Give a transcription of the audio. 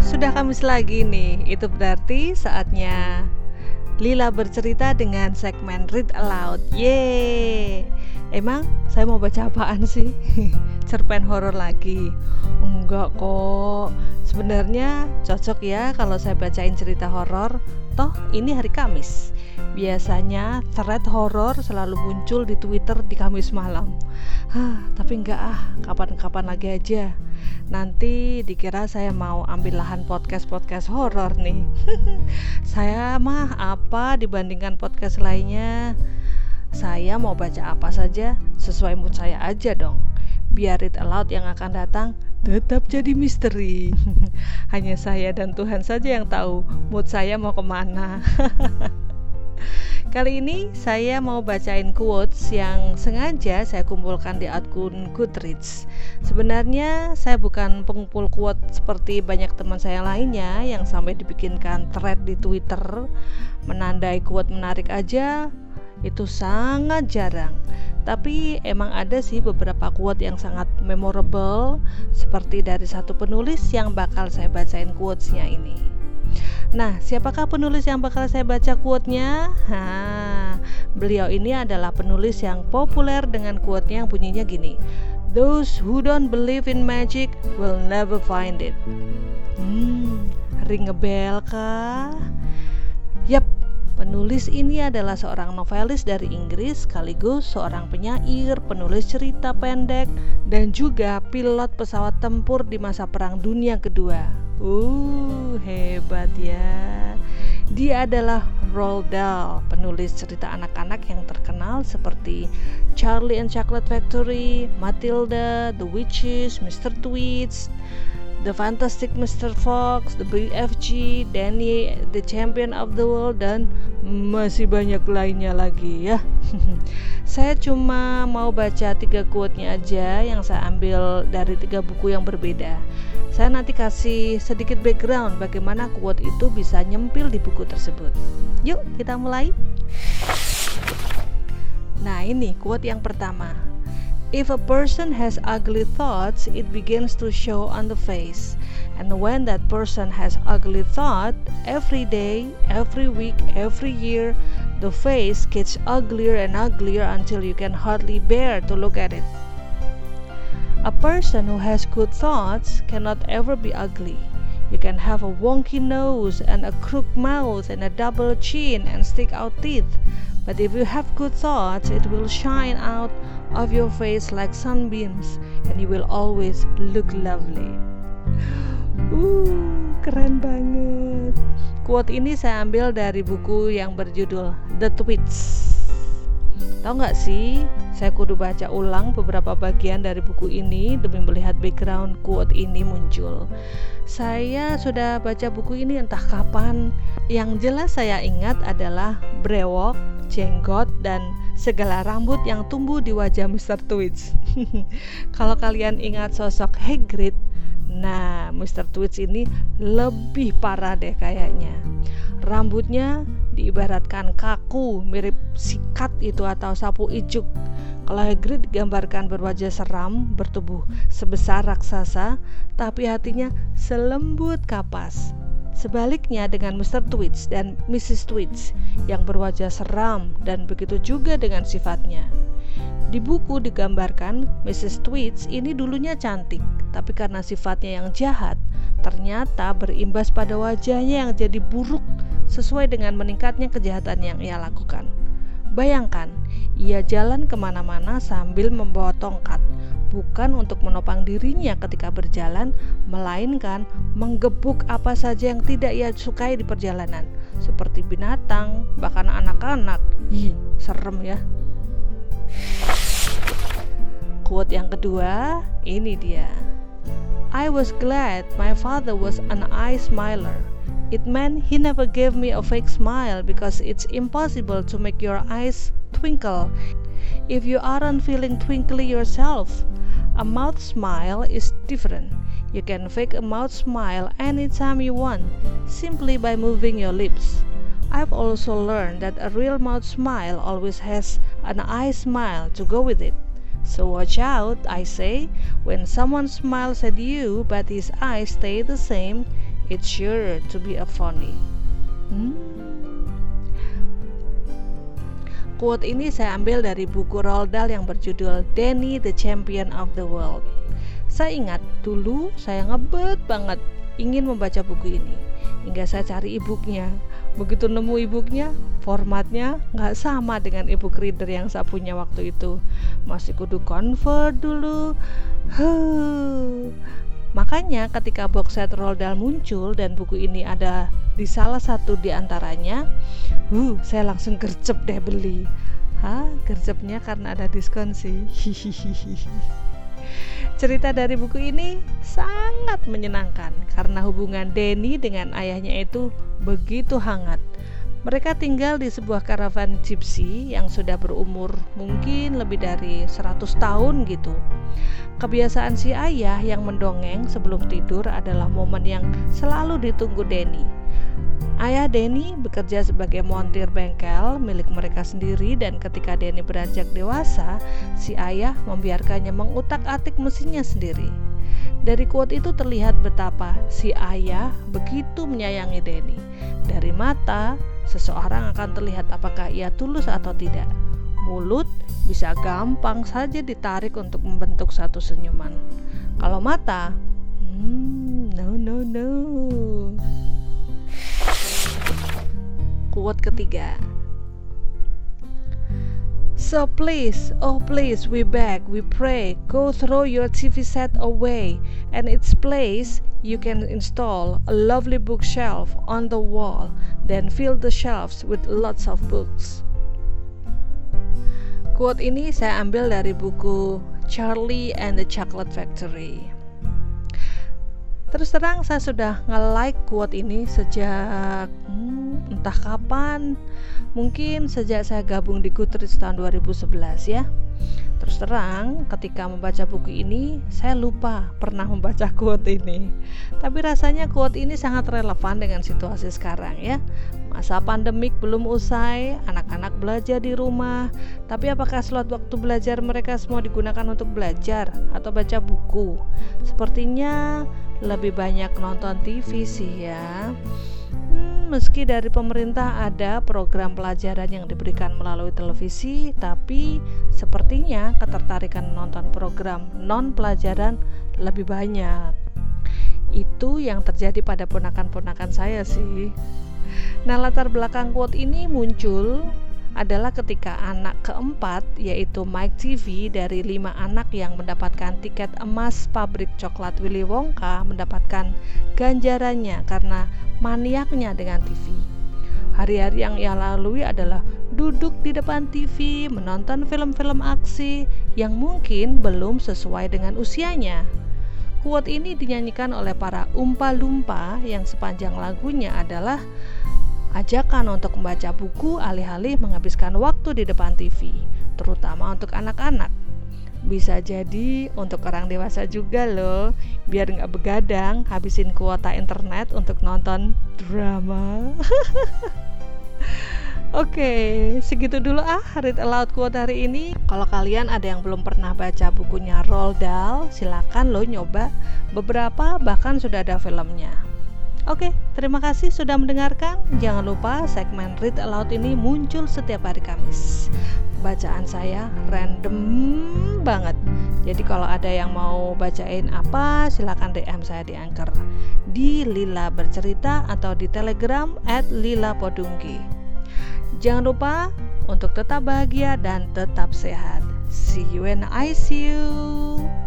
sudah Kamis lagi nih. Itu berarti saatnya Lila bercerita dengan segmen Read Aloud. Yeay. Emang saya mau baca apaan sih? Cerpen horor lagi. Enggak kok. Sebenarnya cocok ya kalau saya bacain cerita horor. Toh ini hari Kamis. Biasanya thread horor selalu muncul di Twitter di Kamis malam. Hah, tapi enggak ah, kapan-kapan lagi aja. Nanti dikira saya mau ambil lahan podcast-podcast horor nih. saya mah apa dibandingkan podcast lainnya? Saya mau baca apa saja sesuai mood saya aja dong. Biar it aloud yang akan datang tetap jadi misteri. Hanya saya dan Tuhan saja yang tahu mood saya mau ke mana. Kali ini saya mau bacain quotes yang sengaja saya kumpulkan di akun Goodreads. Sebenarnya saya bukan pengumpul quote seperti banyak teman saya lainnya yang sampai dibikinkan thread di Twitter menandai quote menarik aja itu sangat jarang. Tapi emang ada sih beberapa quote yang sangat memorable seperti dari satu penulis yang bakal saya bacain quotesnya ini. Nah, siapakah penulis yang bakal saya baca quote-nya? Ha, beliau ini adalah penulis yang populer dengan quote-nya yang bunyinya gini. Those who don't believe in magic will never find it. Hmm, ring a bell kah? Yap, Penulis ini adalah seorang novelis dari Inggris sekaligus seorang penyair, penulis cerita pendek, dan juga pilot pesawat tempur di masa Perang Dunia Kedua. Uh, hebat ya. Dia adalah Roald Dahl, penulis cerita anak-anak yang terkenal seperti Charlie and Chocolate Factory, Matilda, The Witches, Mr. Tweets, The Fantastic Mr. Fox, The BFG, Danny, The Champion of the World, dan masih banyak lainnya lagi ya. saya cuma mau baca tiga quote-nya aja yang saya ambil dari tiga buku yang berbeda. Saya nanti kasih sedikit background bagaimana quote itu bisa nyempil di buku tersebut. Yuk kita mulai. Nah ini quote yang pertama. If a person has ugly thoughts, it begins to show on the face. And when that person has ugly thought, every day, every week, every year, the face gets uglier and uglier until you can hardly bear to look at it. A person who has good thoughts cannot ever be ugly. You can have a wonky nose and a crooked mouth and a double chin and stick out teeth, but if you have good thoughts, it will shine out of your face like sunbeams and you will always look lovely. Uh, keren banget. Quote ini saya ambil dari buku yang berjudul The Tweets. Tahu nggak sih, saya kudu baca ulang beberapa bagian dari buku ini demi melihat background quote ini muncul. Saya sudah baca buku ini entah kapan. Yang jelas saya ingat adalah brewok, jenggot, dan segala rambut yang tumbuh di wajah Mr. Twitch. Kalau kalian ingat sosok Hagrid, nah Mr. Twitch ini lebih parah deh kayaknya. Rambutnya diibaratkan kaku, mirip sikat itu atau sapu ijuk. Kalau Hagrid digambarkan berwajah seram, bertubuh sebesar raksasa, tapi hatinya selembut kapas. Sebaliknya dengan Mr. Twitch dan Mrs. Twitch yang berwajah seram dan begitu juga dengan sifatnya. Di buku digambarkan Mrs. Twitch ini dulunya cantik, tapi karena sifatnya yang jahat, ternyata berimbas pada wajahnya yang jadi buruk sesuai dengan meningkatnya kejahatan yang ia lakukan. Bayangkan, ia jalan ke mana-mana sambil membawa tongkat, bukan untuk menopang dirinya ketika berjalan, melainkan menggebuk apa saja yang tidak ia sukai di perjalanan, seperti binatang, bahkan anak-anak. Ih, serem ya. Quote yang kedua, ini dia. I was glad my father was an eye smiler. It meant he never gave me a fake smile because it's impossible to make your eyes twinkle if you aren't feeling twinkly yourself. A mouth smile is different. You can fake a mouth smile anytime you want, simply by moving your lips. I've also learned that a real mouth smile always has an eye smile to go with it. So watch out, I say, when someone smiles at you but his eyes stay the same It's sure to be a funny. Hmm. Quote ini saya ambil dari buku Roald Dahl yang berjudul Danny the Champion of the World. Saya ingat dulu saya ngebet banget ingin membaca buku ini hingga saya cari e-booknya. Begitu nemu e-booknya, formatnya nggak sama dengan e-book reader yang saya punya waktu itu. Masih kudu convert dulu. Huh. Makanya ketika box set Roald Dahl muncul dan buku ini ada di salah satu di antaranya, uh, saya langsung gercep deh beli. Hah, gercepnya karena ada diskon sih. Cerita dari buku ini sangat menyenangkan karena hubungan Denny dengan ayahnya itu begitu hangat. Mereka tinggal di sebuah karavan gypsy yang sudah berumur mungkin lebih dari 100 tahun gitu. Kebiasaan si ayah yang mendongeng sebelum tidur adalah momen yang selalu ditunggu Denny. Ayah Denny bekerja sebagai montir bengkel milik mereka sendiri dan ketika Denny beranjak dewasa, si ayah membiarkannya mengutak-atik mesinnya sendiri. Dari quote itu terlihat betapa si ayah begitu menyayangi Denny. Dari mata, seseorang akan terlihat apakah ia tulus atau tidak. Mulut bisa gampang saja ditarik untuk membentuk satu senyuman. Kalau mata, hmm, no no no. Quote ketiga. So please, oh please, we beg, we pray, go throw your TV set away and its place you can install a lovely bookshelf on the wall, then fill the shelves with lots of books. Quote ini saya ambil dari buku Charlie and the Chocolate Factory. Terus terang saya sudah nge-like quote ini sejak hmm, entah kapan Mungkin sejak saya gabung di Goodreads tahun 2011 ya. Terus terang, ketika membaca buku ini, saya lupa pernah membaca quote ini. Tapi rasanya quote ini sangat relevan dengan situasi sekarang ya. Masa pandemik belum usai, anak-anak belajar di rumah. Tapi apakah slot waktu belajar mereka semua digunakan untuk belajar atau baca buku? Sepertinya lebih banyak nonton TV sih ya meski dari pemerintah ada program pelajaran yang diberikan melalui televisi, tapi sepertinya ketertarikan menonton program non-pelajaran lebih banyak. Itu yang terjadi pada ponakan-ponakan saya sih. Nah, latar belakang quote ini muncul adalah ketika anak keempat yaitu Mike TV dari lima anak yang mendapatkan tiket emas pabrik coklat Willy Wonka mendapatkan ganjarannya karena maniaknya dengan TV. Hari-hari yang ia lalui adalah duduk di depan TV menonton film-film aksi yang mungkin belum sesuai dengan usianya. Quote ini dinyanyikan oleh para umpa-lumpa yang sepanjang lagunya adalah Ajakan untuk membaca buku alih-alih menghabiskan waktu di depan TV, terutama untuk anak-anak. Bisa jadi untuk orang dewasa juga loh, biar nggak begadang habisin kuota internet untuk nonton drama. Oke, segitu dulu ah read aloud quote hari ini. Kalau kalian ada yang belum pernah baca bukunya Roald Dahl, silakan lo nyoba. Beberapa bahkan sudah ada filmnya. Oke, terima kasih sudah mendengarkan. Jangan lupa segmen Read Aloud ini muncul setiap hari Kamis. Bacaan saya random banget. Jadi kalau ada yang mau bacain apa, silakan DM saya di Anchor di Lila Bercerita atau di Telegram at Lila Podungki. Jangan lupa untuk tetap bahagia dan tetap sehat. See you when I see you.